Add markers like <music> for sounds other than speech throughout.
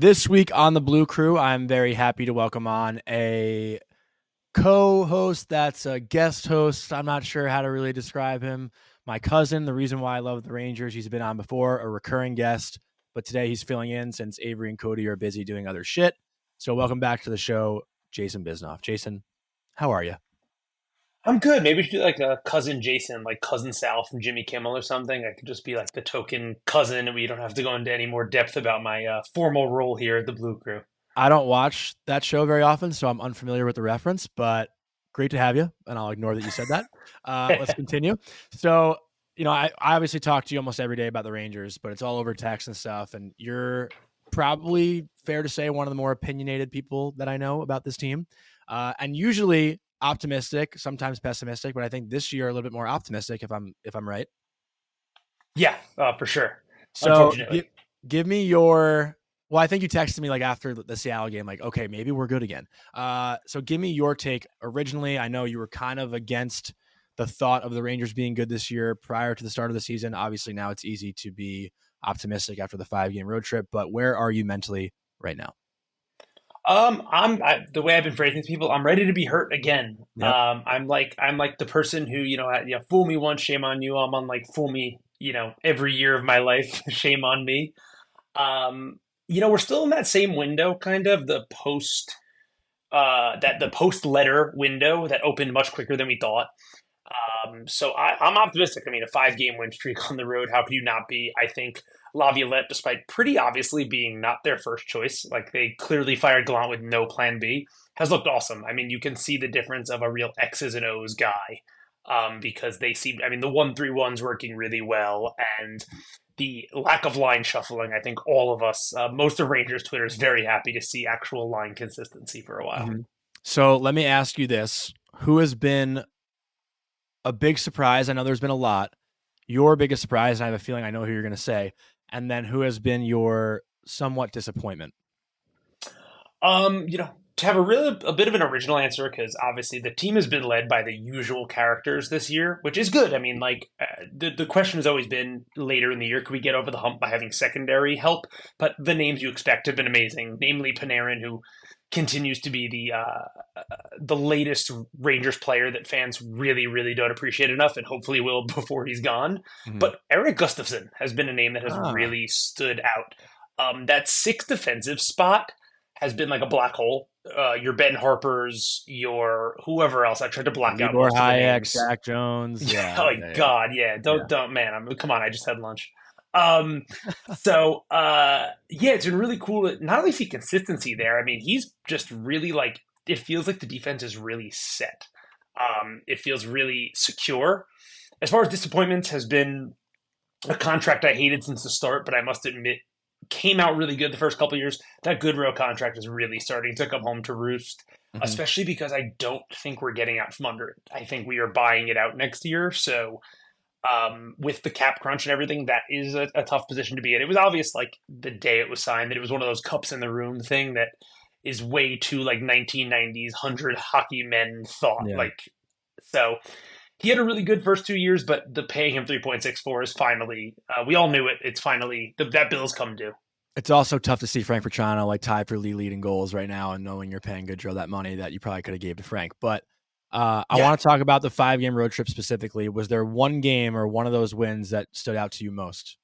This week on the Blew Crew, I'm very happy to welcome on a co host that's a guest host. I'm not sure how to really describe him. My cousin, the reason why I love the Rangers, he's been on before, a recurring guest, but today he's filling in since Avery and Cody are busy doing other shit. So, welcome back to the show, Jason Bisnoff. Jason, how are you? I'm good. Maybe we should do like a cousin Jason, like cousin Sal from Jimmy Kimmel or something. I could just be like the token cousin, and we don't have to go into any more depth about my uh, formal role here at the Blew Crew. I don't watch that show very often, so I'm unfamiliar with the reference, but great to have you. And I'll ignore that you said that. Uh, <laughs> let's continue. So, you know, I, I obviously talk to you almost every day about the Rangers, but it's all over text and stuff. And you're probably fair to say one of the more opinionated people that I know about this team. Uh, and usually optimistic, sometimes pessimistic, but I think this year a little bit more optimistic if I'm if I'm right. Yeah, uh, for sure. So Unfortunately. gi- give me your well, I think you texted me like after the Seattle game, like, okay, maybe we're good again. Uh, so give me your take. Originally, I know you were kind of against the thought of the Rangers being good this year prior to the start of the season. Obviously, now it's easy to be optimistic after the five game road trip, but where are you mentally right now? Um, I'm I, the way I've been phrasing people. I'm ready to be hurt again. Yep. Um, I'm like I'm like the person who you know, yeah, fool me once, shame on you. I'm on like fool me, you know, every year of my life, <laughs> shame on me. Um, you know, we're still in that same window, kind of the post, uh, that the post letter window that opened much quicker than we thought. Um, so I, I'm optimistic. I mean, a five game win streak <laughs> on the road, how could you not be? I think Laviolette, despite pretty obviously being not their first choice, like they clearly fired Gallant with no plan B, has looked awesome. I mean, you can see the difference of a real X's and O's guy um, because they seem, I mean, the one three one's working really well, and the lack of line shuffling. I think all of us, uh, most of Rangers Twitter is very happy to see actual line consistency for a while. Mhm. So let me ask you this Who has been a big surprise? I know there's been a lot. Your biggest surprise, and I have a feeling I know who you're going to say. And then who has been your somewhat disappointment? Um, you know, to have a really a bit of an original answer because obviously the team has been led by the usual characters this year, which is good. I mean, like uh, the the question has always been later in the year, could we get over the hump by having secondary help? But the names you expect have been amazing, namely Panarin, who continues to be the uh, the latest Rangers player that fans really really don't appreciate enough, and hopefully will <laughs> before he's gone. But Erik Gustafsson has been a name that has Ah. really stood out. Um, that sixth defensive spot has been like a black hole. Uh, your Ben Harpur's, your whoever else. I tried to block out most of the Hajek. Zach Jones. <laughs> Yeah. oh yeah, yeah. God, yeah. Don't Yeah. don't man. I'm come on. I just had lunch. Um, <laughs> so uh, yeah, it's been really cool. to Not only see consistency there. I mean, he's just really like. It feels like the defense is really set. Um, it feels really secure. As far as disappointments, has been a contract I hated since the start, but I must admit came out really good the first couple of years. That Goodrow contract is really starting to come home to roost, Mhm. especially because I don't think we're getting out from under it. I think we are buying it out next year. So um, with the cap crunch and everything, that is a, a tough position to be in. It was obvious, like the day it was signed, that it was one of those cups in the room thing that is way too like 1990s hundred hockey men thought. Yeah. Like so. He had a really good first two years, but the paying him three point six four is finally. Uh, we all knew it. It's finally the, that bill's come due. It's also tough to see Frank Vatrano like tied for lead leading goals right now, and knowing you're paying Goodrow that money that you probably could have gave to Frank. But uh, I Yeah. want to talk about the five game road trip specifically. Was there one game or one of those wins that stood out to you most?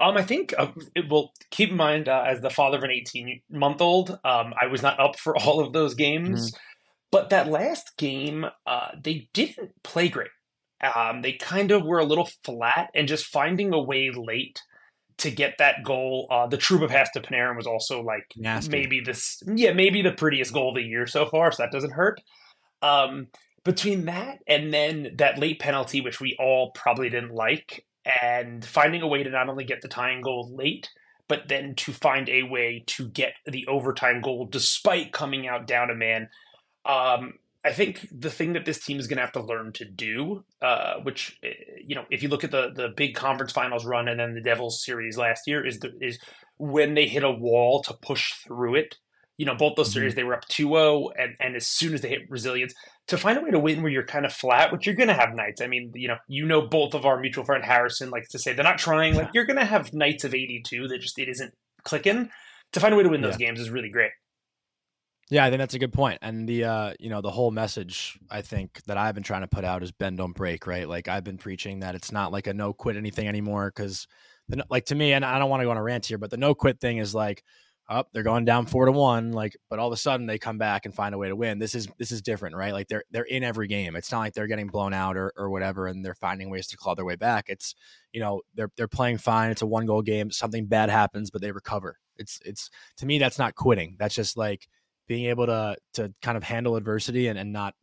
Um, I think uh, it will keep in mind uh, as the father of an 18 month old, um, I was not up for <laughs> all of those games, but that last game, uh, they didn't play great. Um, they kind of were a little flat, and just finding a way late to get that goal. Uh, the Trouba pass to Panarin was also like Nasty. maybe this, yeah, maybe the prettiest goal of the year so far, so that doesn't hurt. Um, between that and then that late penalty, which we all probably didn't like, and finding a way to not only get the tying goal late, but then to find a way to get the overtime goal despite coming out down a man. Um, I think the thing that this team is going to have to learn to do, uh, which eh, you know, if you look at the the big conference finals run and then the Devils series last year, is the, is when they hit a wall to push through it. You know, both those series they were up 2-0, and and as soon as they hit resilience, to find a way to win where you're kind of flat, which you're going to have nights. I mean, you know, you know, both of our mutual friend Harrison likes to say they're not trying. Like you're going to have nights of 82 that just it isn't clicking. To find a way to win those games is really great. Yeah, I think that's a good point. And the uh, you know, the whole message I think that I've been trying to put out is bend don't break, right? Like I've been preaching that it's not like a no quit anything anymore cuz like to me and I don't want to go on a rant here, but the no quit thing is like up, oh, they're going down 4 to 1 like but all of a sudden they come back and find a way to win. This is this is different, right? Like they're they're in every game. It's not like they're getting blown out or or whatever and they're finding ways to claw their way back. It's you know, they're they're playing fine. It's a one goal game. Something bad happens, but they recover. It's it's to me that's not quitting. That's just like being able to to kind of handle adversity and, and not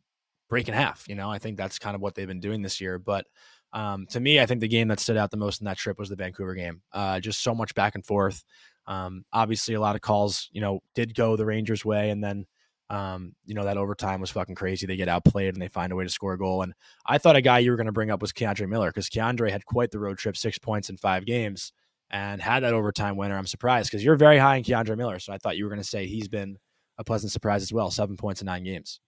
break in half. You know, I think that's kind of what they've been doing this year. But um, to me, I think the game that stood out the most in that trip was the Vancouver game. Uh, just so much back and forth. Um, obviously, a lot of calls, you know, did go the Rangers' way, and then, um, you know, that overtime was fucking crazy. They get outplayed and they find a way to score a goal. And I thought a guy you were going to bring up was K'Andre Miller because K'Andre had quite the road trip, six points in five games, and had that overtime winner. I'm surprised because you're very high in K'Andre Miller, so I thought you were going to say he's been a pleasant surprise as well. Seven points in nine games.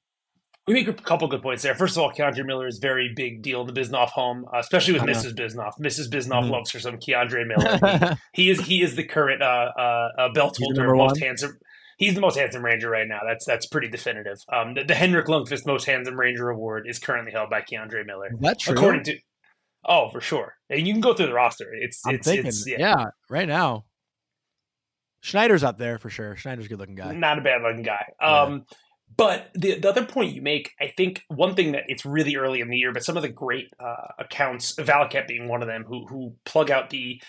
We make a couple good points there. First of all, K'Andre Miller is very big deal in the Bisnoff home, uh, especially with Mrs. Bisnoff. Mrs. Bisnoff mm-hmm. loves her some K'Andre <laughs> Miller. he, he, is he is the current uh, uh, uh belt holder, most one. handsome. He's the most handsome Ranger right now. That's that's pretty definitive. Um, the, the Henrik Lundqvist Most Handsome Ranger Award is currently held by K'Andre Miller. That's true. According to, oh, for sure. And you can go through the roster. It's I'm it's, thinking, it's yeah. yeah. right now. Schneider's up there for sure. Schneider's a good looking guy. Not a bad looking guy. Um. But the, the other point you make, I think one thing that it's really early in the year, but some of the great uh, accounts, Valaket being one of them, who who plug out the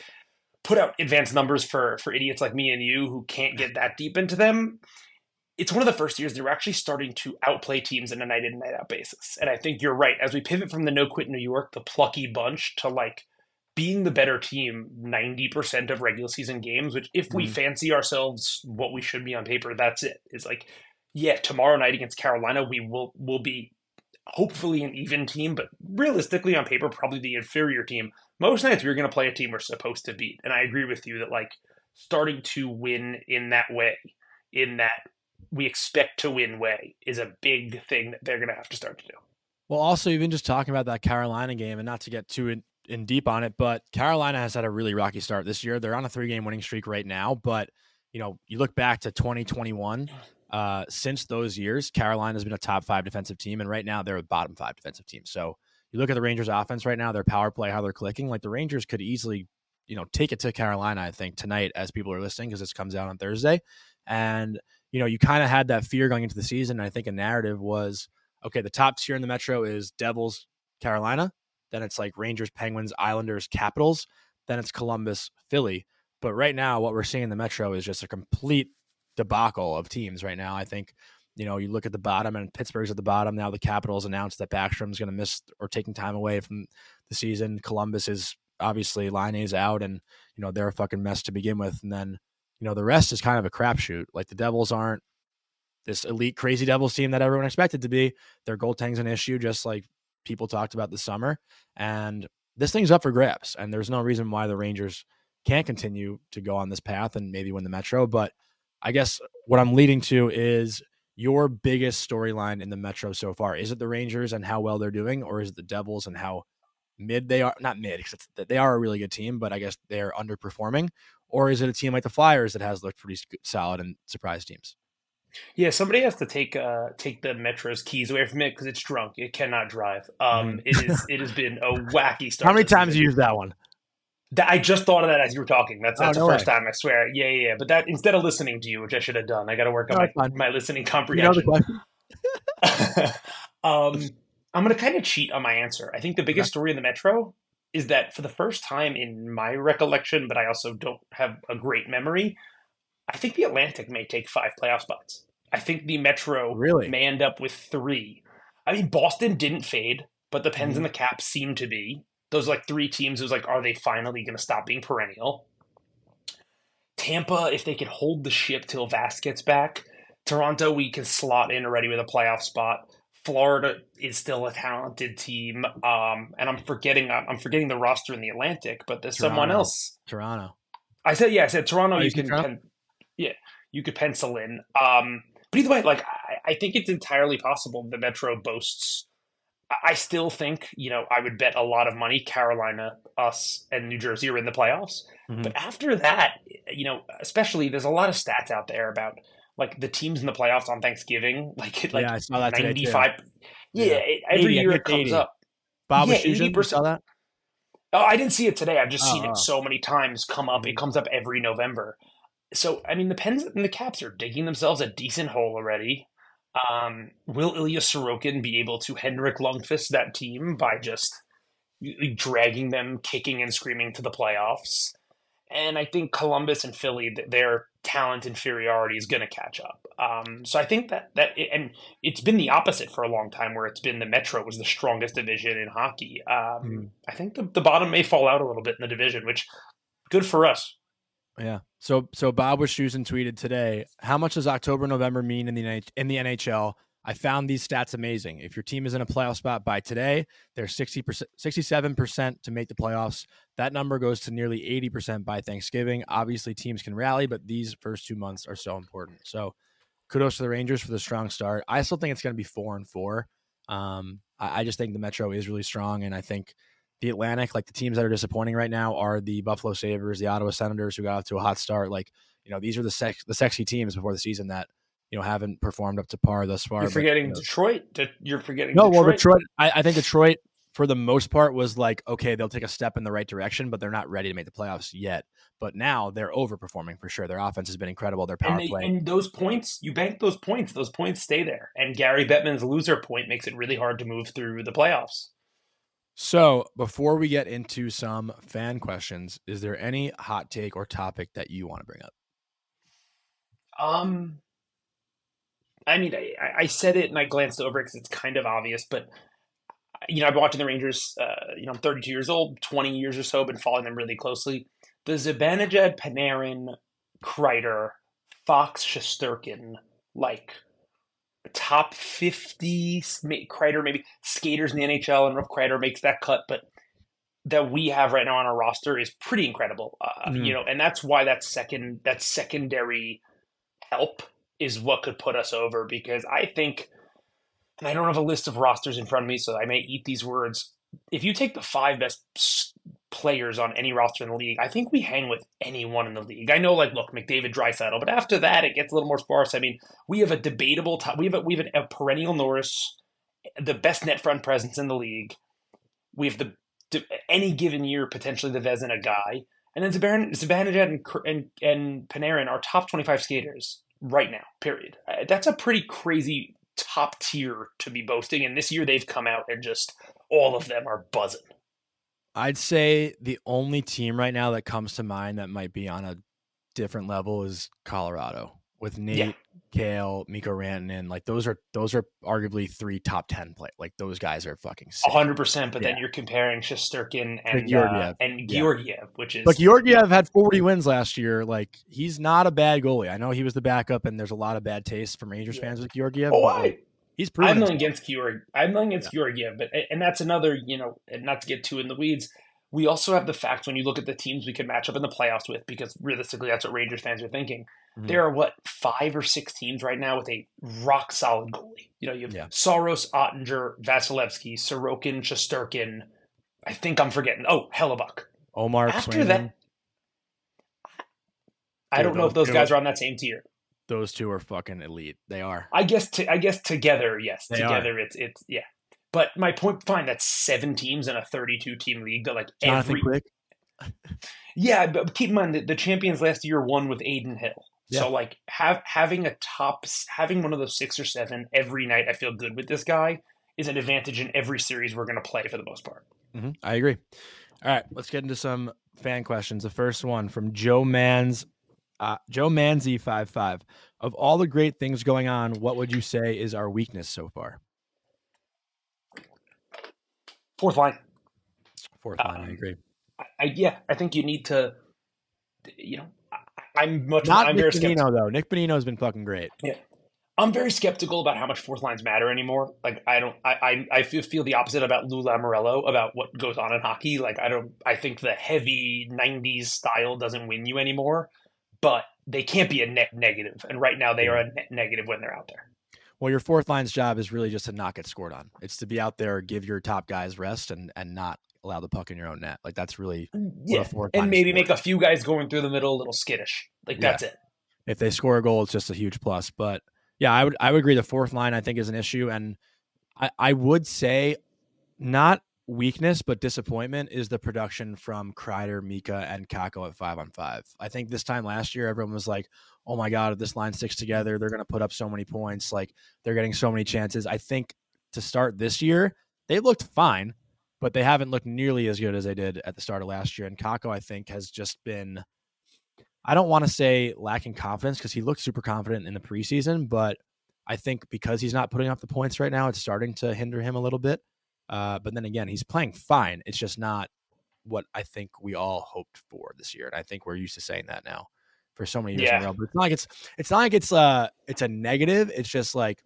put out advanced numbers for for idiots like me and you who can't get that deep into them. It's one of the first years they were actually starting to outplay teams in a night in night out basis, and I think you're right. As we pivot from the no quit New York, the plucky bunch, to like being the better team 90% of regular season games, which if we mm-hmm. fancy ourselves what we should be on paper, that's it. It's like, yeah, tomorrow night against Carolina, we will will be hopefully an even team, but realistically on paper, probably the inferior team. Most nights we're gonna play a team we're supposed to beat. And I agree with you that like starting to win in that way, in that we expect to win way, is a big thing that they're gonna have to start to do. Well, also even just talking about that Carolina game, and not to get too in, in deep on it, but Carolina has had a really rocky start this year. They're on a three game winning streak right now, but you know, you look back to 2021. Uh, since those years, Carolina has been a top five defensive team, and right now they're a bottom five defensive team. So you look at the Rangers' offense right now; their power play, how they're clicking. Like the Rangers could easily, you know, take it to Carolina. I think tonight, as people are listening, because this comes out on Thursday, and you know, you kind of had that fear going into the season. I think a narrative was okay. The top tier in the Metro is Devils, Carolina. Then it's like Rangers, Penguins, Islanders, Capitals. Then it's Columbus, Philly. But right now, what we're seeing in the Metro is just a complete debacle of teams right now. I think, you know, you look at the bottom and Pittsburgh's at the bottom. Now the Capitals announced that Backstrom's going to miss or taking time away from the season. Columbus is obviously Laine's out and, you know, they're a fucking mess to begin with. And then, you know, the rest is kind of a crapshoot. Like the Devils aren't this elite crazy Devils team that everyone expected to be. Their goaltending's an issue, just like people talked about this summer. And this thing's up for grabs. And there's no reason why the Rangers can't continue to go on this path and maybe win the Metro. But I guess what I'm leading to is your biggest storyline in the Metro so far. Is it the Rangers and how well they're doing, or is it the Devils and how mid they are? Not mid, because they are a really good team, but I guess they're underperforming. Or is it a team like the Flyers that has looked pretty solid and surprise teams? Yeah, somebody has to take uh, take the Metro's keys away from it because it's drunk. It cannot drive. Um, mm. it is. It has been a <laughs> wacky start. How many times have you used that one? That, I just thought of that as you were talking. That's that's oh, no the first way. time I swear. Yeah, yeah, yeah. But that instead of listening to you, which I should have done, I got to work on no, my, my listening comprehension. You know <laughs> um, I'm going to kind of cheat on my answer. I think the biggest story in the Metro is that for the first time in my recollection, but I also don't have a great memory, I think the Atlantic may take five playoff spots. I think the Metro really may end up with three. I mean, Boston didn't fade, but the Pens mm-hmm. and the Caps seem to be. Those like three teams, it was like, are they finally going to stop being perennial? Tampa, if they could hold the ship till Vast gets back. Toronto, we can slot in already with a playoff spot. Florida is still a talented team, um, and I'm forgetting I'm forgetting the roster in the Atlantic, but there's someone else. Toronto. I said yeah, I said Toronto. Oh, you you can, pen, yeah, you could pencil in. Um, but either way, like I, I think it's entirely possible the Metro boasts. I- still think you know I would bet a lot of money Carolina, us, and New Jersey are in the playoffs. Mhm. But after that, you know, especially there's a lot of stats out there about like the teams in the playoffs on Thanksgiving, <laughs> like it like yeah, I saw that today. ninety too. five. Yeah, Yeah. it- every 80, year it comes 80. up. Bob Yeah, was 80%. saw that? Oh, I didn't see it today. I've just seen Oh, oh. it so many times come up. It comes up every November. So, I mean, the Pens and the Caps are digging themselves a decent hole already. Um, will Ilya Sorokin be able to Henrik Lundqvist that team by just dragging them, kicking and screaming to the playoffs? And I think Columbus and Philly, their talent inferiority is going to catch up. Um, so I think that that and it's been the opposite for a long time, where it's been the Metro was the strongest division in hockey. Um, Mhm. I think the, the bottom may fall out a little bit in the division, which good for us. Yeah. So so Bob was and tweeted today, how much does October November mean in the NH- in the NHL? I found these stats amazing. If your team is in a playoff spot by today, they're 60% 67% to make the playoffs. That number goes to nearly 80% by Thanksgiving. Obviously teams can rally, but these first 2 months are so important. So kudos to the Rangers for the strong start. I still think it's going to be 4 and 4. Um I, I just think the Metro is really strong and I think the Atlantic, like the teams that are disappointing right now, are the Buffalo Sabres, the Ottawa Senators, who got off to a hot start. Like, you know, these are the sex, the sexy teams before the season that you know haven't performed up to par thus far. You're but, forgetting you know- Detroit. De- You're forgetting no, Detroit. well, Detroit. I, I think Detroit, for the most part, was like okay, they'll take a step in the right direction, but they're not ready to make the playoffs yet. But now they're overperforming for sure. Their offense has been incredible. Their power and, they, play. and those points, you bank those points. Those points stay there. And Gary Bettman's loser point makes it really hard to move through the playoffs. So, before we get into some fan questions, is there any hot take or topic that you want to bring up? Um, I mean, I, I said it and I glanced over it because it's kind of obvious, but you know, I've been watching the Rangers. Uh, you know, I'm 32 years old, 20 years or so, been following them really closely. The Zibanejad, Panarin, Kreider, Fox, Shesterkin, like top 50 ma- Kreider maybe skaters in the NHL, and Roof Kreider makes that cut, but that we have right now on our roster is pretty incredible. Uh, Mhm. You know, and that's why that second that secondary help is what could put us over because I think, and I don't have a list of rosters in front of me, so I may eat these words. If you take the five best players on any roster in the league, I think we hang with anyone in the league. I know, like, look, McDavid, Draisaitl, but after that, it gets a little more sparse. I mean, we have a debatable top. We have a, we have a perennial Norris, the best net front presence in the league. We have the any given year potentially the Vezina guy, and then Ziban- Zibanejad and, and and Panarin are top twenty five skaters right now. Period. Uh, That's a pretty crazy top tier to be boasting, and this year they've come out and just all of them are buzzing. I'd say the only team right now that comes to mind that might be on a different level is Colorado with Nate, Yeah. Cale, Mikko Rantanen. Like those are those are arguably three top ten play. Like those guys are fucking sick. hundred percent. But then you're comparing Shesterkin and Georgiev. uh, and Yeah. Which is But Georgiev had 40 wins last year. Like he's not a bad goalie. I know he was the backup, and there's a lot of bad taste from Rangers Yeah. fans with Georgiev. oh, but, like, he's proven. I'm not against Georg. I'm not against Georgiev, but and that's another, you know, and not to get too in the weeds. We also have the fact when you look at the teams we could match up in the playoffs with, because realistically, that's what Rangers fans are thinking. Mhm. There are what five or six teams right now with a rock solid goalie. You know, you have Yeah. Saros, Oettinger, Vasilevskiy, Sorokin, Shesterkin. I think I'm forgetting. Oh, Hellebuyck. Omar After Swayman, that- I don't know if those guys are on that same tier. Those two are fucking elite. They are. I guess to, I guess together, yes, They together it's it's yeah. But my point, fine, that's seven teams in a 32 team league that like Jonathan every Quick. <laughs> yeah. But keep in mind that the champions last year won with Adin Hill, Yeah. so like have having a top having one of those six or seven every night. I feel good with this guy is an advantage in every series we're going to play for the most part. hmm I agree. All right, let's get into some fan questions. The first one from Joe Mans, uh, Joe Manzi five five. Of all the great things going on, what would you say is our weakness so far? Fourth line. Fourth line, I Um, agree. I, I yeah, I think you need to, you know, I, I'm much. Not I'm Nick very skeptical. Though. Nick Bonino has been fucking great. Yeah, I'm very skeptical about how much fourth lines matter anymore. Like I don't, I, I, I feel, feel the opposite about Lou Lamoriello about what goes on in hockey. Like I don't, I think the heavy '90s style doesn't win you anymore. But they can't be a net negative, and right now they are a mm-hmm. net negative when they're out there. Well, your fourth line's job is really just to not get scored on. It's to be out there, give your top guys rest, and and not allow the puck in your own net. Like that's really mm, Yeah, fourth and maybe make a few guys going through the middle a little skittish. Like Yeah. that's it. if they score a goal, it's just a huge plus. But yeah, I would I would agree the fourth line I think is an issue, and I, I would say not weakness but disappointment is the production from Kreider, Mika, and Kakko at five on five. I think this time last year everyone was like, "Oh my god, if this line sticks together, they're going to put up so many points. Like they're getting so many chances." I think to start this year, they looked fine, but they haven't looked nearly as good as they did at the start of last year. And Kakko, I think, has just been I don't want to say lacking confidence because he looked super confident in the preseason, but I think because he's not putting up the points right now, it's starting to hinder him a little bit. Uh, but then again, he's playing fine. It's just not what I think we all hoped for this year, and I think we're used to saying that now for so many years in Yeah. a row. But it's not like it's it's not like it's uh it's a negative. It's just like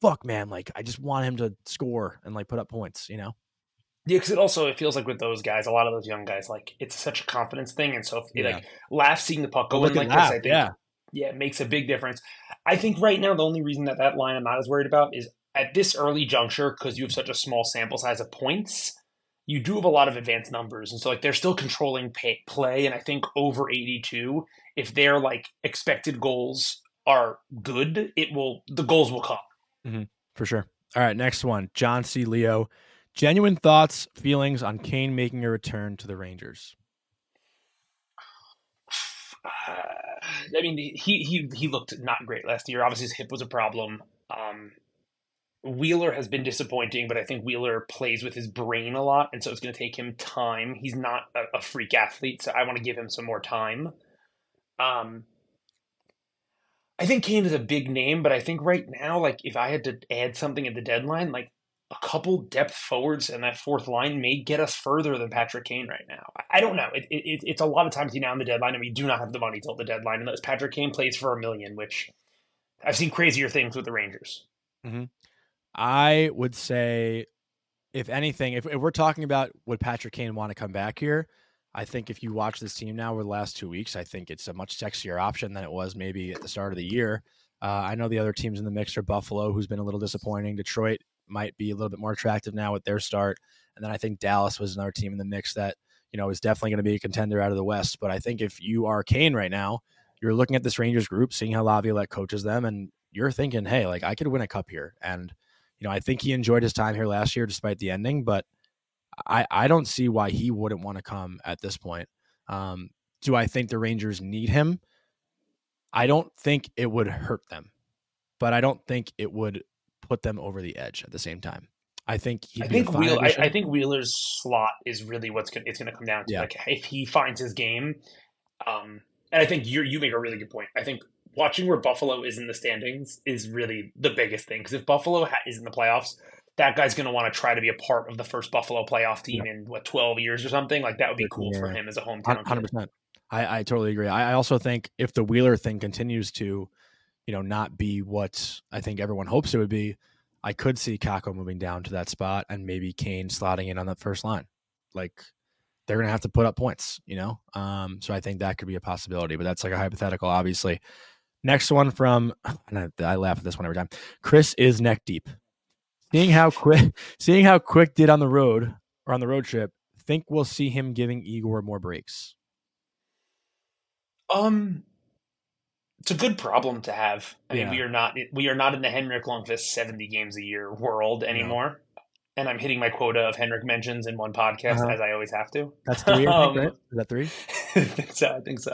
fuck, man. Like I just want him to score and like put up points. You know. Yeah, because it also it feels like with those guys, a lot of those young guys, like it's such a confidence thing, and so if Yeah. like Laf seeing the puck go in like this, I think Yeah. yeah, it makes a big difference. I think right now the only reason that that line I'm not as worried about is at this early juncture because you have such a small sample size of points. You do have a lot of advanced numbers, and so like they're still controlling pay, play. And I think over 82, if their like expected goals are good, it will the goals will come. For sure. All right, next one. John C. Leo. Genuine thoughts, feelings on Kane making a return to the Rangers. Uh, <sighs> I mean, he he he looked not great last year. Obviously, his hip was a problem. Um, Wheeler has been disappointing, but I think Wheeler plays with his brain a lot, and so it's going to take him time. He's not a, a freak athlete, so I want to give him some more time. Um, I think Kane is a big name, but I think right now, like if I had to add something at the deadline, like a couple depth forwards and that fourth line may get us further than Patrick Kane right now. I- don't know. It, it, it's a lot of times now on the deadline, and we do not have the money till the deadline, unless Patrick Kane plays for a million, which I've seen crazier things with the Rangers. I would say, if anything, if, if we're talking about would Patrick Kane want to come back here, I think if you watch this team now over the last two weeks, I think it's a much sexier option than it was maybe at the start of the year. Uh, I know the other teams in the mix are Buffalo, who's been a little disappointing. Detroit might be a little bit more attractive now with their start, and then I think Dallas was another team in the mix that you know is definitely going to be a contender out of the West. But I think if you are Kane right now, you're looking at this Rangers group, seeing how Laviolette coaches them, and you're thinking, hey, like I could win a cup here, and you know I think he enjoyed his time here last year despite the ending, but I I don't see why he wouldn't want to come at this point. Um, do I think the Rangers need him? I don't think it would hurt them, but I don't think it would put them over the edge at the same time. I think he'd I be think Wheel, I. I think Wheeler's slot is really what's gonna, it's going to come down to. Yeah. Like if he finds his game, um, and I think you you make a really good point. I think watching where Buffalo is in the standings is really the biggest thing because if Buffalo ha- is in the playoffs, that guy's going to want to try to be a part of the first Buffalo playoff team in what twelve years or something. Like that would be cool for him as a hometown. Hundred percent. I, I totally agree. I, I also think if the Wheeler thing continues to, you know, not be what I think everyone hopes it would be, I could see Kakko moving down to that spot and maybe Kane slotting in on that first line. Like they're gonna have to put up points, you know. Um, so I think that could be a possibility, but that's like a hypothetical, obviously. Next one from, <sighs> and I, I laugh at this one every time. Chris is neck deep. Seeing how quick, <laughs> seeing how quick did on the road or on the road trip, think we'll see him giving Igor more breaks. Um, it's a good problem to have. I mean, Yeah. we are not we are not in the Henrik Lundqvist seventy games a year world anymore. And I'm hitting my quota of Henrik mentions in one podcast, Uh-huh. as I always have to. That's three, I <laughs> Um, think, right? Is that three? <laughs> I think so. I think so.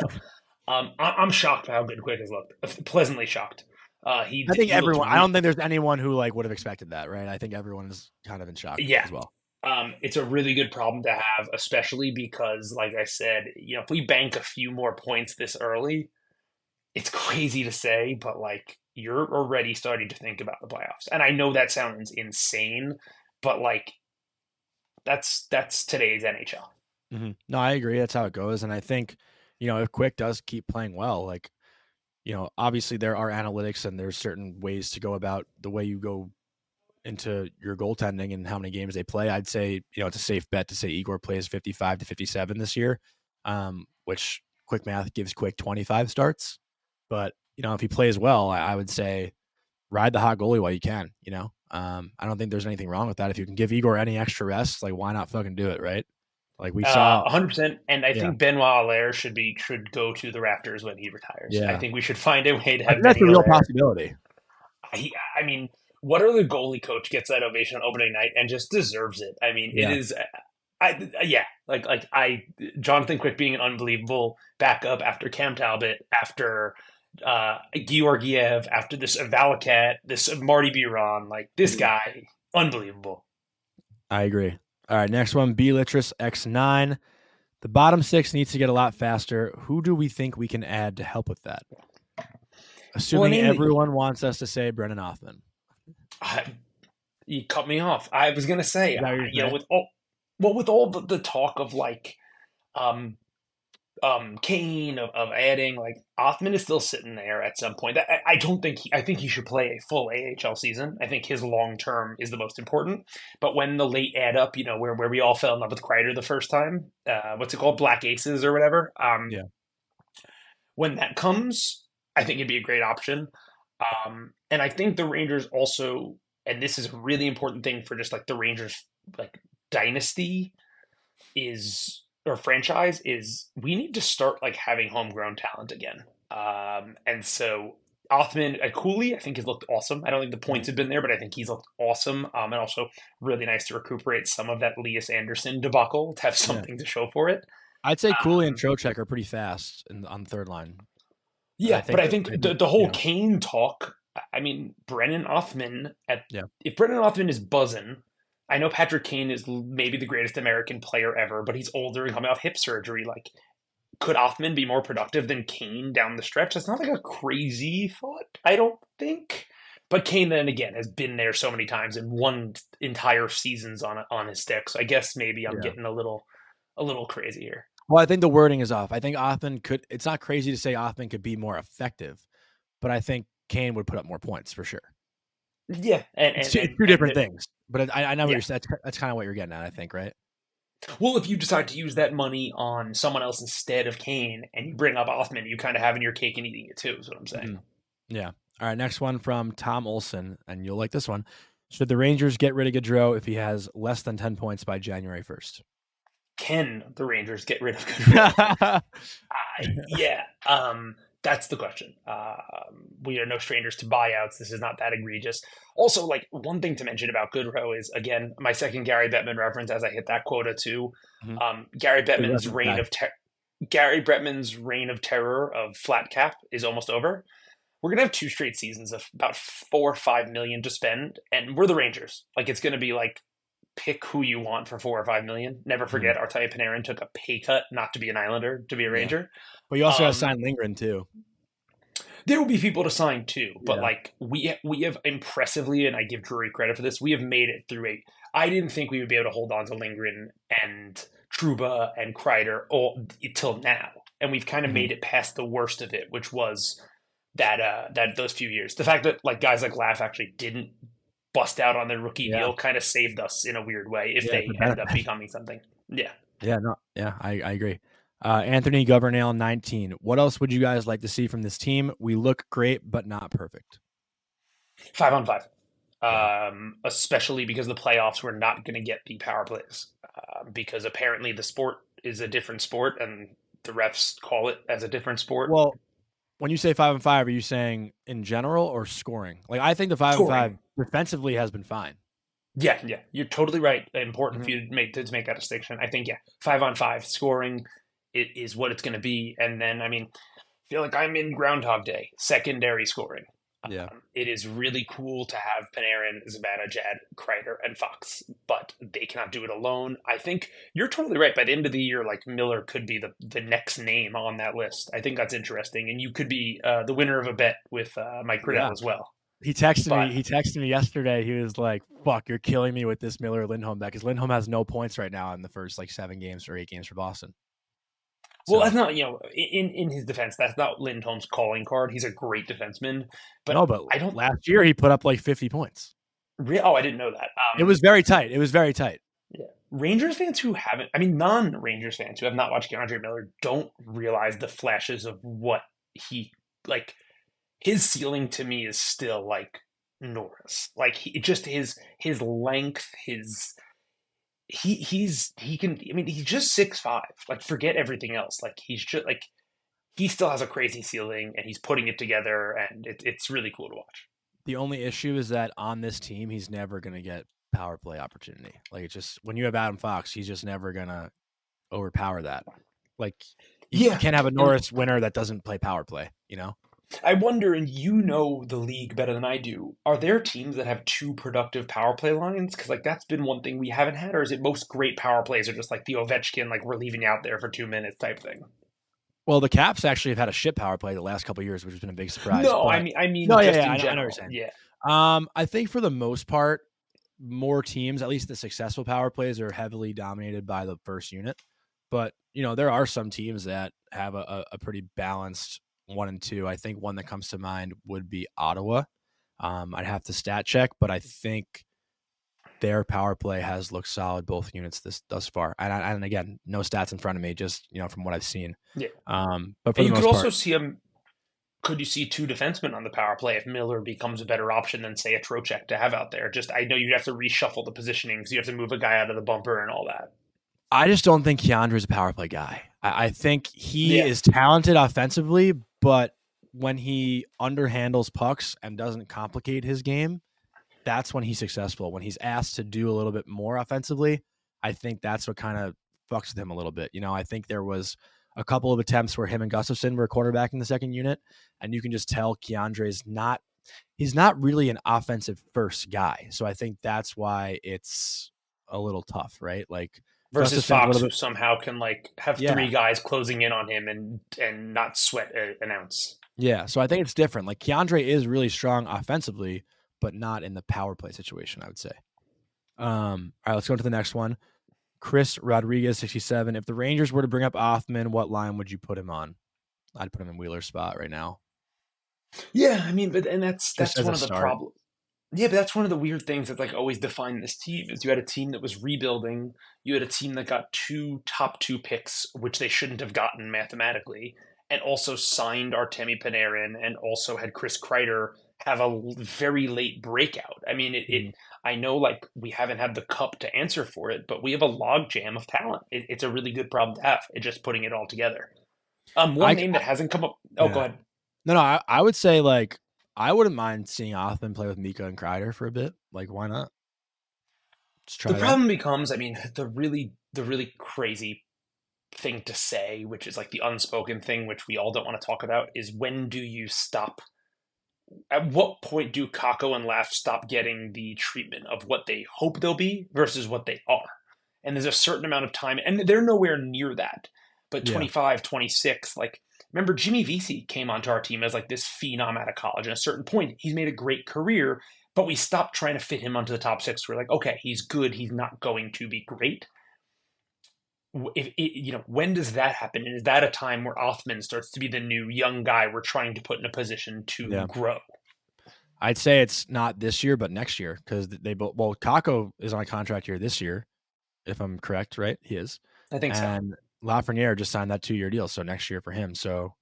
Um, I, I'm shocked by how good Quick has looked. <laughs> Pleasantly shocked. Uh, he. I think he everyone. I don't think there's anyone who like would have expected that, right? I think everyone is kind of in shock. Yeah. as well. Um, it's a really good problem to have, especially because, like I said, you know, if we bank a few more points this early, it's <laughs> crazy to say, but like you're already starting to think about the playoffs. And I know that sounds insane, but like that's that's today's NHL. hmm No, I agree. That's how it goes, and I think you know, if Quick does keep playing well, like, you know, obviously there are analytics and there's certain ways to go about the way you go into your goaltending and how many games they play. I'd say, you know, it's a safe bet to say Igor plays 55 to 57 this year, um, which quick math gives Quick 25 starts. But, you know, if he plays well, I, I would say ride the hot goalie while you can, you know? Um, I don't think there's anything wrong with that. If you can give Igor any extra rest, like why not fucking do it, right? Like we saw, Uh, 100%. And I Yeah. think Benoit Allaire should be should go to the rafters when he retires. Yeah. I think we should find a way to have that's a real Allaire. possibility. He, I mean, what other goalie coach gets that ovation on opening night and just deserves it? I mean, Yeah. it is. I yeah, like like I Jonathan Quick being an unbelievable backup after Cam Talbot, after uh Georgiev, after this Valicat, this Marty Biron, like this guy, unbelievable. I agree. All right, next one, B Litris X9. The bottom six needs to get a lot faster. Who do we think we can add to help with that? Assuming mean- everyone wants us to say Brennan Othmann. I, you cut me off. I was gonna say, Is you're know, with all well, with all the, the talk of like, um, um, Kane of, of adding like Othmann is still sitting there at some point. I, I don't think he, I think he should play a full AHL season. I think his long term is the most important. But when the late add up, you know, where where we all fell in love with Kreider the first time, uh, what's it called, Black Aces or whatever. Um, Yeah. When that comes, I think it'd be a great option. Um, and I think the Rangers also, and this is a really important thing for just like the Rangers like dynasty is or franchise is we need to start like having homegrown talent again. Um, and so Othmann Cooley, I think has looked awesome. I don't think the points have been there, but I think he's looked awesome. Um, and also really nice to recuperate some of that Lias Andersson debacle to have something to show for it. I'd say Cooley and Um, Trocheck are pretty fast in, on the third line. Yeah, I but I think the, the whole yeah. Kane talk. I mean, Brennan Othmann. At Yeah. if Brennan Othmann is buzzing, I know Patrick Kane is maybe the greatest American player ever, but he's older and coming off hip surgery. Like, could Othmann be more productive than Kane down the stretch? That's not like a crazy thought. I don't think. But Kane then again has been there so many times and won entire seasons on on his stick. So I guess maybe I'm Yeah. getting a little a little crazy here. Well, I think the wording is off. I think Othmann could. It's not crazy to say Othmann could be more effective, but I think Kane would put up more points for sure. Yeah, and, It's and- two, and- two different things. But I, I know what Yeah. you're. That's, that's kind of what you're getting at. I think, right? Well, if you decide to use that money on someone else instead of Kane, and you bring up Othmann, you kind of having your cake and eating it too. Is what I'm saying. Mhm. Yeah. All right. Next one from Tom Olson, and you'll like this one. Should the Rangers get rid of Goodrow if he has less than ten points by January first? Can the Rangers get rid of <laughs> yeah. Uh, yeah, um, that's the question. Um, we are no strangers to buyouts. This is not that egregious. Also, like one thing to mention about Goodrow is again my second Gary Bettman reference as I hit that quota too. Mhm. Um, Gary Bettman's reign of ter- Gary Bettman's reign of terror of flat cap is almost over. We're gonna have two straight seasons of about four or five million to spend, and we're the Rangers. Like it's gonna be like pick who you want for four or five million. Never forget Artemi Panarin took a pay cut not to be an Islander to be a Yeah. Ranger But you also Um, have signed Lindgren too. there will be people to sign too, but Yeah. like we we have impressively, and I give Drury credit for this. We have made it through a. I didn't think we would be able to hold on to Lindgren and Trouba and Kreider all till now, and we've kind of Mhm. made it past the worst of it, which was that uh that those few years. The fact that like guys like Laf actually didn't bust out on their rookie Yeah. deal kind of saved us in a weird way if Yeah, they ended up <laughs> becoming something. Yeah. Yeah, no, yeah, I, I agree. Uh, Anthony Governale, 19. What else would you guys like to see from this team? We look great, but not perfect. Five on five. Um, especially because the playoffs were not going to get the power plays. Uh, because apparently the sport is a different sport and the refs call it as a different sport. Well, when you say five and five, are you saying in general or scoring? Like, I think the five Scoring. and five defensively has been fine. yeah, yeah, you're totally right. Important Mhm. for you to make to make that distinction. I think yeah, five on five scoring it is what it's going to be. And then I mean, I feel like I'm in Groundhog Day, secondary scoring. Yeah. Um, it is really cool to have Panarin, Zibanejad, Kreider, and Fox, but they cannot do it alone. I think you're totally right. By the end of the year, like Miller could be the, the next name on that list. I think that's interesting, and you could be uh, the winner of a bet with uh, Mike Riddell Yeah. as well. He texted But- me. He texted me yesterday. He was like, "Fuck, you're killing me with this Miller Lindholm bet because Lindholm has no points right now in the first like seven games or eight games for Boston." Well, So- that's not you know in in his defense, that's not Lindholm's calling card. He's a great defenseman, but no, but I don't. last year he put up like 50 points. Re- oh, I didn't know that. Um, It was very tight. It was very tight. Yeah. Rangers fans who haven't, I mean, non Rangers fans who have not watched K'Andre Miller don't realize the flashes of what he like. His ceiling to me is still like Norris. Like he just his his length, his he he's he can. I mean, he's just six five. Like forget everything else. Like he's just like he still has a crazy ceiling, and he's putting it together, and it, it's really cool to watch. The only issue is that on this team, he's never going to get power play opportunity. Like it's just when you have Adam Fox, he's just never going to overpower that. Like you Yeah, can't have a Norris winner that doesn't play power play. You know, I wonder, and you know the league better than I do. Are there teams that have two productive power play lines? Because like that's been one thing we haven't had, or is it most great power plays are just like the Ovechkin, like we're leaving you out there for two minutes type thing? well, the Caps actually have had a shit power play the last couple of years, which has been a big surprise. no, but- I mean, I mean, No, yeah, just yeah, in I know- I know what general. you're saying. Yeah, Um, I think for the most part, more teams, at least the successful power plays, are heavily dominated by the first unit. But you know, there are some teams that have a, a pretty balanced one and two. I think one that comes to mind would be Ottawa. Um, I'd have to stat check, but I think their power play has looked solid both units this thus far. And, and again, no stats in front of me, just you know from what I've seen. Yeah. Um, but you could part, also see him. Could you see two defensemen on the power play if Miller becomes a better option than say a Trocheck to have out there? Just I know you'd have to reshuffle the positioning because you have to move a guy out of the bumper and all that. I just don't think K'Andre's a power play guy. I, I think he Yeah. is talented offensively, but when he underhandles pucks and doesn't complicate his game, that's when he's successful. When he's asked to do a little bit more offensively, I think that's what kind of fucks with him a little bit. You know, I think there was a couple of attempts where him and Gustafsson were quarterback in the second unit, and you can just tell K'Andre's not he's not really an offensive first guy. So I think that's why it's a little tough, right? Like versus Fox, who somehow can like have Yeah. three guys closing in on him and and not sweat an ounce. Yeah, so I think it's different. Like K'Andre is really strong offensively, but not in the power play situation, I would say. Um, all right, let's go to the next one. Chris Rodriguez, 67. If the Rangers were to bring up Othmann, what line would you put him on? I'd put him in Wheeler's spot right now. Yeah, I mean, but and that's that's one of the problems. Yeah, but that's one of the weird things that like always defined this team is you had a team that was rebuilding. You had a team that got two top two picks, which they shouldn't have gotten mathematically, and also signed Artemi Panarin, and also had Chris Kreider have a very late breakout. I mean, it, it I know like we haven't had the cup to answer for it, but we have a logjam of talent. It, it's a really good problem to have. It's just putting it all together. Um, one I- name that hasn't come up. Oh, Yeah. go ahead. No, no, I, I would say like I wouldn't mind seeing Othmann play with Mika and Kreider for a bit. Like, why not? Just try the problem becomes i mean the really the really crazy thing to say which is like the unspoken thing which we all don't want to talk about is when do you stop at what point do Kakko and Laf stop getting the treatment of what they hope they'll be versus what they are? And there's a certain amount of time, and they're nowhere near that. But Yeah. 25, 26, like, remember Jimmy Vesey came onto our team as like this phenom out of college. At a certain point, he's made a great career, but we stopped trying to fit him onto the top six. We're like, okay, he's good. He's not going to be great. If it, you know, when does that happen? And is that a time where Othmann starts to be the new young guy we're trying to put in a position to Yeah. grow? I'd say it's not this year, but next year because they both. Well, Kakko is on a contract year this year, if I'm correct, right? He is. I think so. Lafreniere just signed that two year deal, so next year for him. So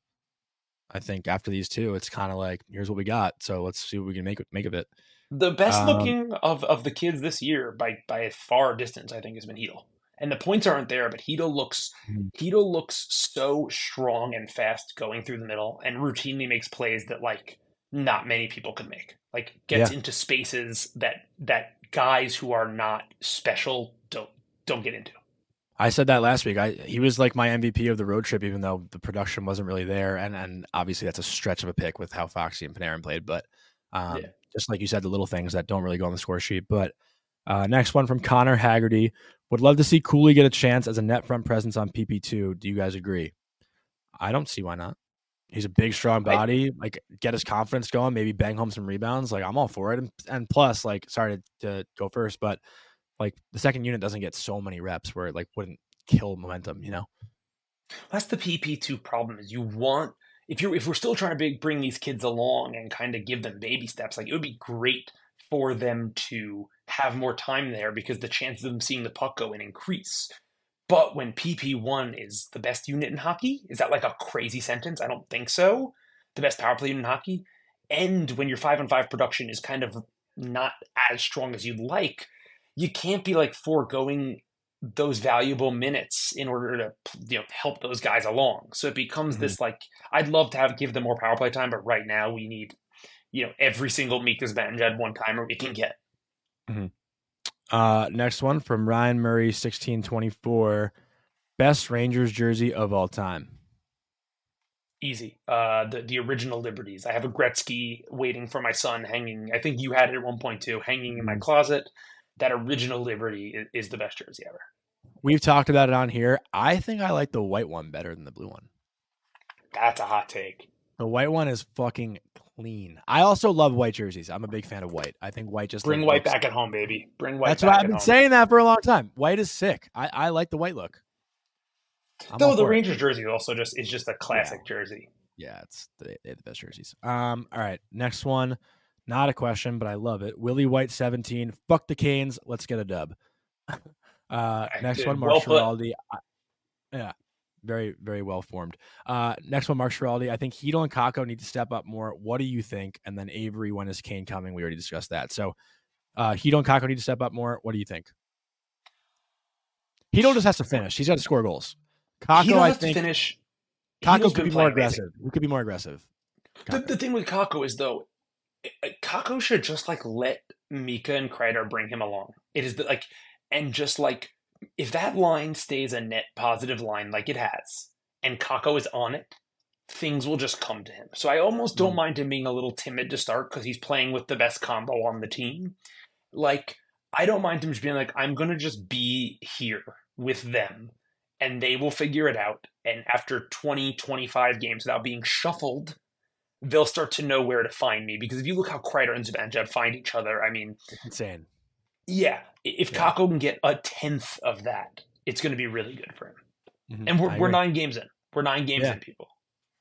I think after these two, it's kind of like here's what we got. So let's see what we can make make of it. The best Um, looking of, of the kids this year by by a far distance, I think, has been Chytil. And the points aren't there, but Chytil looks Mhm. Chytil looks so strong and fast going through the middle, and routinely makes plays that like not many people could make. Like gets into spaces that that guys who are not special don't don't get into. I said that last week. I he was like my MVP of the road trip, even though the production wasn't really there, and and obviously that's a stretch of a pick with how Foxy and Panarin played. But um, Yeah. just like you said, the little things that don't really go on the score sheet. But uh, next one from Connor Haggerty would love to see Cooley get a chance as a net front presence on PP two. Do you guys agree? I don't see why not. He's a big, strong body. Like get his confidence going. Maybe bang home some rebounds. Like I'm all for it. And, and plus, like sorry to, to go first, but like the second unit doesn't get so many reps where it like wouldn't kill momentum. You know. That's the PP2 problem is you want if you're if we're still trying to bring these kids along and kind of give them baby steps, like it would be great for them to have more time there because the chances of them seeing the puck go in increase. But when PP1 is the best unit in hockey, is that like a crazy sentence? I don't think so. The best power play unit in hockey. And when your five on five production is kind of not as strong as you'd like, you can't be like foregoing those valuable minutes in order to you know help those guys along. So it becomes Mhm. this like I'd love to have give them more power play time, but right now we need you know every single Mika Zibanejad one timer we can get. Uh, next one from Ryan Murray, sixteen twenty four, best Rangers jersey of all time. Easy. Uh, the the original Liberties. I have a Gretzky waiting for my son hanging. I think you had it at one point too, hanging in my Mhm. closet. That original Liberty is, is the best jersey ever. We've talked about it on here. I think I like the white one better than the blue one. That's a hot take. The white one is fucking clean. I also love white jerseys. I'm a big fan of white. I think white just Bring like, white looks- back at home, baby. Bring white. That's why I've been home. saying that for a long time. White is sick. I, I like the white look. I'm Though the for it. Rangers jersey also just is just a classic jersey. Yeah, it's the best jerseys. Um, all right, next one. Not a question, but I love it. Willie White, seventeen. Fuck the Canes. Let's get a dub. <laughs> uh, next one, Mark well. Schiraldi. Yeah, very very well formed. Uh, next one, Mark Schiraldi. I think Chytil and Kakko need to step up more. What do you think? And then Avery, when is Kane coming? We already discussed that. So, uh, Chytil and Kakko need to step up more. What do you think? Chytil just has to finish. He's got to score goals. Kakko, I think. finish. Kakko could be more playing amazing. aggressive. He could be more aggressive. The, the thing with Kakko is though, Kakko should just like let Mika and Kreider bring him along. It is the, like, and just like if that line stays a net positive line like it has, and Kakko is on it, things will just come to him. So I almost don't Mm. mind him being a little timid to start because he's playing with the best combo on the team. Like I don't mind him just being like, I'm gonna just be here with them and they will figure it out. And after 20, 25 games without being shuffled, they'll start to know where to find me. Because if you look how Kreider and Zibanejad find each other, I mean, Insane. yeah, if Yeah. Kakko can get a tenth of that, it's going to be really good for him. Mhm. And we're, we're nine games in. We're nine games Yeah. in, people.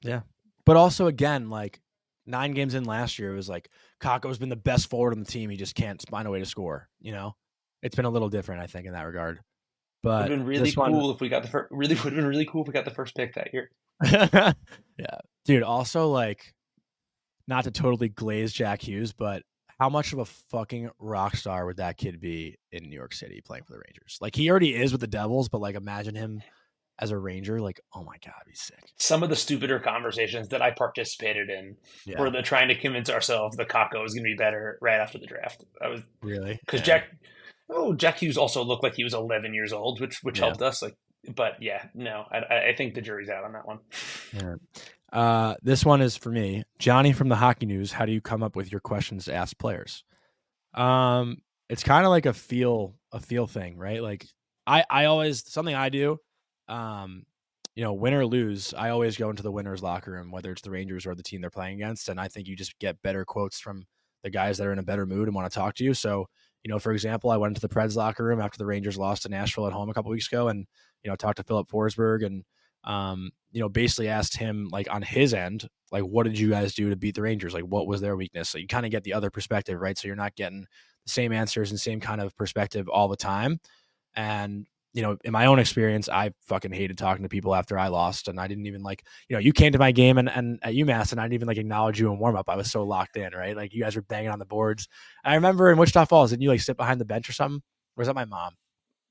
Yeah, but also, again, like nine games in last year, it was like Kakko's been the best forward on the team. He just can't find a way to score. You know, it's been a little different, I think, in that regard. Would But have been really this one- cool if we got the first. Really <laughs> would have been really cool if we got the first pick that year. <laughs> yeah, dude. Also, like, not to totally glaze Jack Hughes, but how much of a fucking rock star would that kid be in New York City playing for the Rangers? Like, he already is with the Devils, but like, imagine him as a Ranger. Like, oh my god, he's sick. Some of the stupider conversations that I participated in Yeah, were the trying to convince ourselves the Kakko was going to be better right after the draft. I was really because Yeah. Jack, oh Jack Hughes also looked like he was 11 years old, which which Yeah. helped us. Like, but yeah, no, I- I, I think the jury's out on that one. Uh, this one is for me, Johnny from the Hockey News. How do you come up with your questions to ask players? Um, it's kind of like a feel a feel thing, right? Like I I always something I do. Um, you know, win or lose, I always go into the winners locker room, whether it's the Rangers or the team they're playing against, and I think you just get better quotes from the guys that are in a better mood and want to talk to you. So, you know, for example, I went into the Preds locker room after the Rangers lost to Nashville at home a couple weeks ago, and you know, talked to Filip Forsberg and um, you know, basically asked him like on his end, like, what did you guys do to beat the Rangers? Like, what was their weakness? So you kind of get the other perspective, right? So you're not getting the same answers and same kind of perspective all the time. And you know, in my own experience, I fucking hated talking to people after I lost, and I didn't even like, you know, you came to my game and, and at UMass, and I didn't even like acknowledge you in warm up. I was so locked in, right? Like you guys were banging on the boards. I remember in Wichita Falls, didn't you like sit behind the bench or something? Or was that my mom?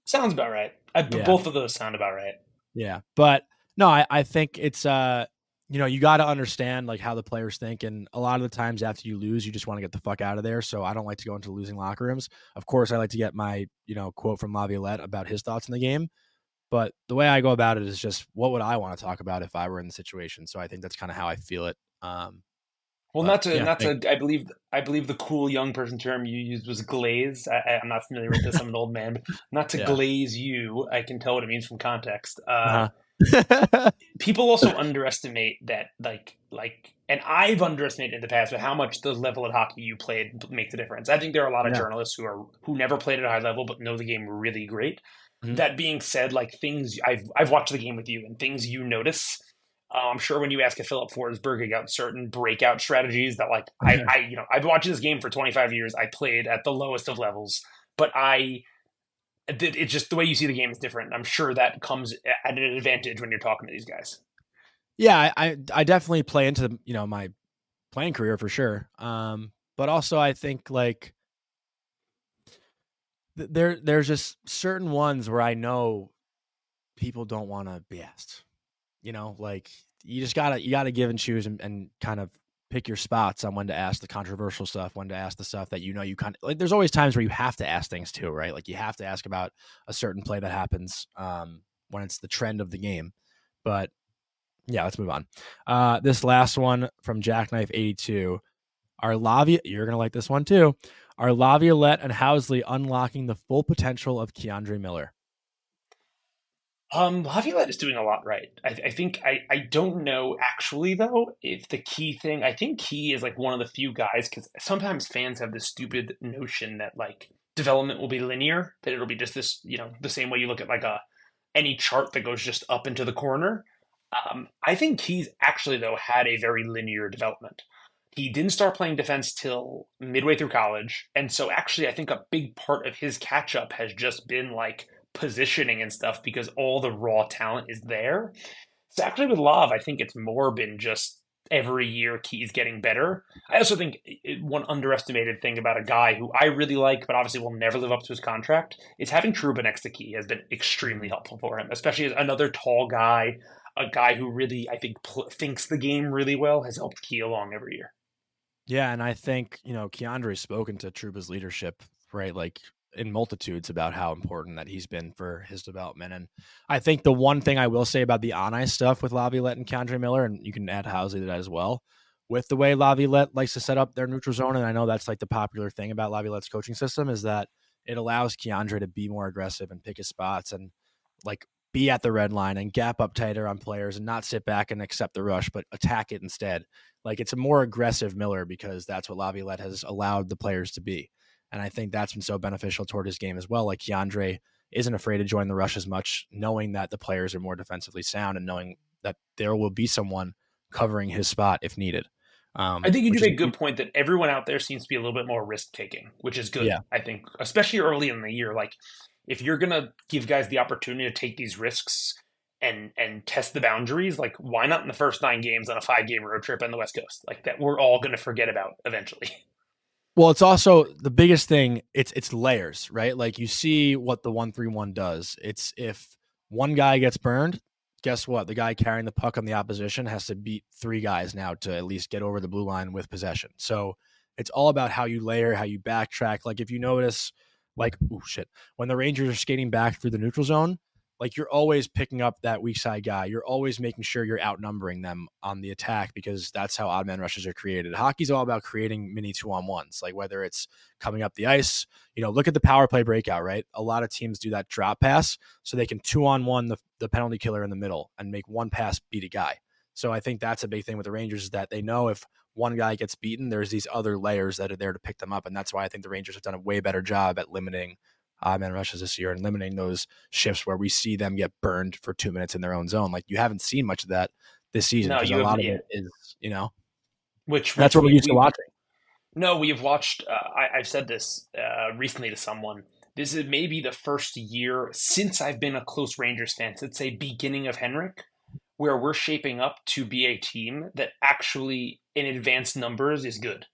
Sounds about right. I, Yeah. Both of those sound about right. Yeah. But no, I, I think it's uh you know, you gotta understand like how the players think and a lot of the times after you lose, you just want to get the fuck out of there. So I don't like to go into losing locker rooms. Of course I like to get my, you know, quote from Laviolette about his thoughts in the game. But the way I go about it is just what would I want to talk about if I were in the situation. So I think that's kind of how I feel it. Um Well, But, not to yeah, not to. I believe I believe the cool young person term you used was glaze. I, I'm not familiar with this. I'm an old man. But not to <laughs> Yeah. glaze you. I can tell what it means from context. Uh, Uh-huh. <laughs> People also underestimate that, like, like, and I've underestimated in the past, but how much the level of hockey you played makes a difference. I think there are a lot of Yeah. journalists who are who never played at a high level but know the game really great. Mhm. That being said, like things I've I've watched the game with you and things you notice. Uh, I'm sure when you ask a Filip Forsberg about certain breakout strategies that like I, I you know I've been watching this game for 25 years. I played at the lowest of levels, but I it's just the way you see the game is different. I'm sure that comes at an advantage when you're talking to these guys. Yeah, I, I definitely play into you know my playing career for sure. Um, but also I think like th- there there's just certain ones where I know people don't want to be asked. You know, like you just gotta you gotta give and choose and, and kind of pick your spots on when to ask the controversial stuff, when to ask the stuff that you know you kind of like. There's always times where you have to ask things too, right? Like you have to ask about a certain play that happens um, when it's the trend of the game. But yeah, let's move on. Uh, this last one from Jackknife eighty two. Are Lavia? You're gonna like this one too. Are Laviolette and Housley unlocking the full potential of K'Andre Miller? Um, is doing a lot right. I, I think I, I don't know actually though if the key thing. I think Key is like one of the few guys because sometimes fans have this stupid notion that like development will be linear, that it'll be just this you know the same way you look at like a any chart that goes just up into the corner. Um, I think Keys actually though had a very linear development. He didn't start playing defense till midway through college, and so actually I think a big part of his catch up has just been like positioning and stuff because all the raw talent is there. So actually with Laf, I think it's more been just every year Key's getting better. I also think one underestimated thing about a guy who I really like, but obviously will never live up to his contract, is having Trouba next to Key has been extremely helpful for him, especially as another tall guy, a guy who really I think pl- thinks the game really well has helped Key along every year. Yeah, and I think you know K'Andre's spoken to Trouba's leadership, right? Like in multitudes about how important that he's been for his development. And I think the one thing I will say about the on ice stuff with Laviolette and K'Andre Miller, and you can add Housley to that as well, with the way Laviolette likes to set up their neutral zone, and I know that's like the popular thing about Laviolette's coaching system is that it allows K'Andre to be more aggressive and pick his spots and like be at the red line and gap up tighter on players and not sit back and accept the rush, but attack it instead. Like it's a more aggressive Miller because that's what Laviolette has allowed the players to be. And I think that's been so beneficial toward his game as well. Like K'Andre isn't afraid to join the rush as much, knowing that the players are more defensively sound and knowing that there will be someone covering his spot if needed. Um, I think you do make a good point that everyone out there seems to be a little bit more risk taking, which is good. Yeah. I think, especially early in the year, like if you're gonna give guys the opportunity to take these risks and and test the boundaries, like why not in the first nine games on a five game road trip on the West Coast, like that we're all gonna forget about eventually. <laughs> Well, it's also the biggest thing. It's it's layers, right? Like you see what the one three one does. It's if one guy gets burned, guess what? The guy carrying the puck on the opposition has to beat three guys now to at least get over the blue line with possession. So it's all about how you layer, how you backtrack. Like if you notice, like oh shit, when the Rangers are skating back through the neutral zone, like you're always picking up that weak side guy. You're always making sure you're outnumbering them on the attack because that's how odd man rushes are created. Hockey's all about creating mini two on ones, like whether it's coming up the ice, you know, look at the power play breakout, right? A lot of teams do that drop pass so they can two on one the, the penalty killer in the middle and make one pass beat a guy. So I think that's a big thing with the Rangers is that they know if one guy gets beaten, there's these other layers that are there to pick them up. And that's why I think the Rangers have done a way better job at limiting odd man rushes this year and limiting those shifts where we see them get burned for two minutes in their own zone. Like you haven't seen much of that this season No, you a lot of it is, you know, Which that's what we're we- used to we- watching. No, we have watched. Uh, I, I've said this uh, recently to someone. This is maybe the first year since I've been a close Rangers fan, since say beginning of Henrik, where we're shaping up to be a team that actually in advanced numbers is good.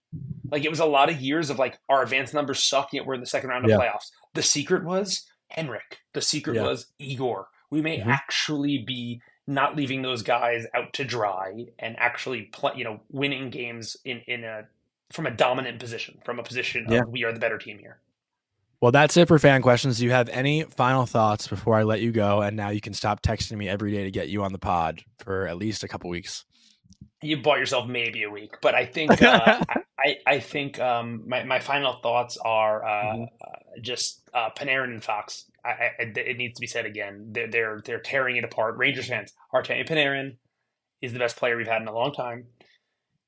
Like it was a lot of years of like our advanced numbers suck, yet we're in the second round of Yeah. playoffs. The secret was Henrik. The secret Yeah. was Igor. We may Mhm. actually be not leaving those guys out to dry and actually play, you know, winning games in in a from a dominant position, from a position Yeah. of we are the better team here. Well, that's it for fan questions. Do you have any final thoughts before I let you go? And now you can stop texting me every day to get you on the pod for at least a couple weeks. You bought yourself maybe a week, but I think <laughs> uh, I I think um, my my final thoughts are uh, Mhm. uh, just uh, Panarin and Fox. I, I, it needs to be said again. They're they're they're tearing it apart. Rangers fans, Artemi Panarin is the best player we've had in a long time.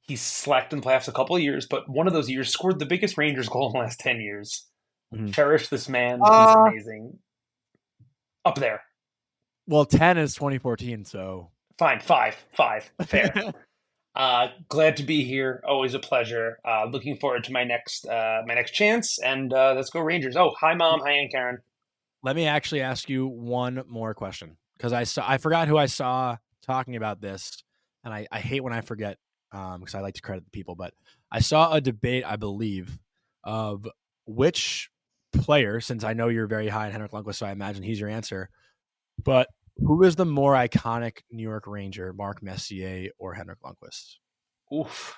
He's slacked in the playoffs a couple of years, but one of those years scored the biggest Rangers goal in the last ten years. Mhm. Cherish this man. Uh, He's amazing. up there. Well, 10 is 2014, so Fine, five, five, fair. <laughs> uh, glad to be here. Always a pleasure. Uh, looking forward to my next uh, my next chance. And uh, let's go Rangers. Oh, hi mom, hi Aunt Karen. let me actually ask you one more question because I saw I forgot who I saw talking about this, and I, I hate when I forget um because I like to credit the people. But I saw a debate, I believe, of which player, since I know you're very high on Henrik Lundqvist, so I imagine he's your answer. But who is the more iconic New York Ranger, Mark Messier or Henrik Lundqvist? Oof.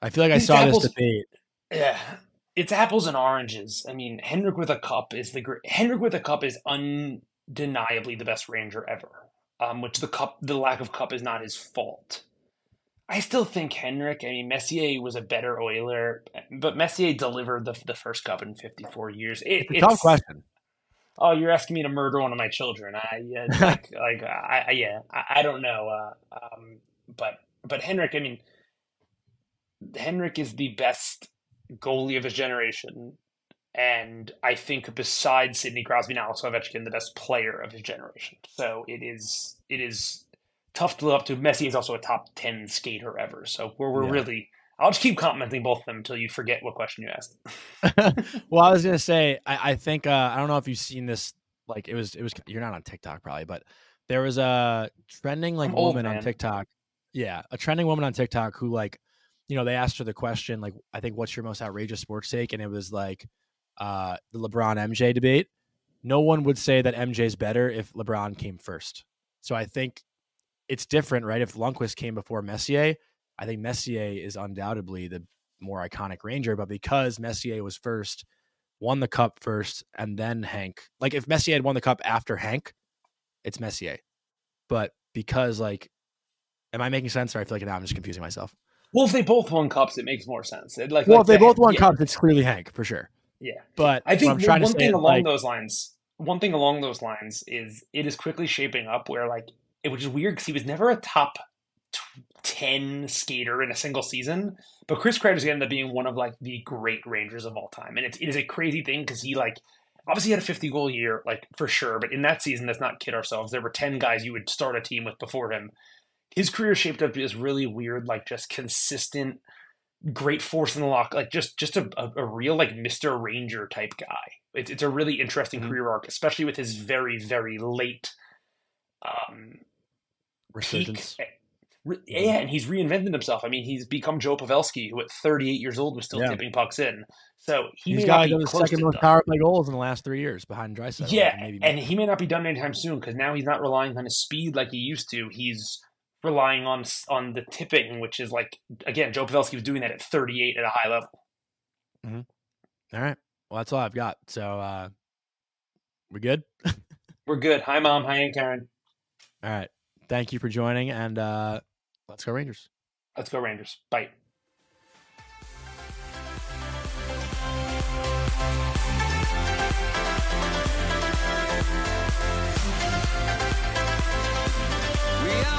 I feel like I saw apples- this debate. Yeah, it's apples and oranges. I mean, Henrik with a cup is the great. Henrik with a cup is undeniably the best Ranger ever. Um, which the cup, the lack of cup, is not his fault. I still think Henrik. I mean, Messier was a better Oiler, but Messier delivered the the first cup in fifty four years. It, It's a tough question. Oh, you're asking me to murder one of my children? I yeah, <laughs> like like I, I yeah, I, I don't know. Uh, um, but but Henrik, I mean, Henrik is the best goalie of his generation, and I think besides Sidney Crosby and Alex Ovechkin, the best player of his generation. So it is it is tough to live up to. Messi is also a top ten skater ever. So we're we're Yeah. really. I'll just keep complimenting both of them until you forget what question you asked. <laughs> well, I was gonna say, I, I think uh, I don't know if you've seen this. Like it was, it was. You're not on TikTok probably, but there was a trending like I'm old, woman on. TikTok. Yeah, a trending woman on TikTok who like, you know, they asked her the question like, I think, what's your most outrageous sports take, and it was like, uh, the LeBron MJ debate. No one would say that MJ's better if LeBron came first. So I think it's different, right? If Lundqvist came before Messier, I think Messier is undoubtedly the more iconic Ranger, but because Messier was first, won the cup first, and then Hank. Like if Messier had won the cup after Hank, it's Messier. But because like, am I making sense? Or I feel like now I'm just confusing myself. Well, if they both won cups, it makes more sense. It, like, Well, like if they the- both won yeah, cups, it's clearly Hank for sure. Yeah, But I think one thing along like, those lines. One thing along those lines is it is quickly shaping up where like it which is weird because he was never a top t- ten skater in a single season, but Chris Kreider's gonna end up being one of like the great Rangers of all time, and it's it is a crazy thing because he like obviously had a 50 goal year like for sure, but in that season, let's not kid ourselves. There were 10 guys you would start a team with before him. His career shaped up as really weird, like just consistent, great force in the lock, like just just a, a, a real like Mister Ranger type guy. It's it's a really interesting Mhm. career arc, especially with his very very late um, resurgence. peak. Re- Yeah, and he's reinvented himself. I mean, he's become Joe Pavelski, who at 38 years old was still Yeah. tipping pucks in. So he He's may got not like, be the second most power play goals in the last three years behind Draisaitl. Yeah, maybe and he may not be done anytime soon because now he's not relying on his speed like he used to. He's relying on on the tipping, which is like again, Joe Pavelski was doing that at 38 at a high level. all right. Well, that's all I've got. So uh we good? <laughs> We're good. Hi, mom. Hi, Aunt Karen. All right. Thank you for joining, and uh let's go Rangers. Let's go Rangers. Bye. We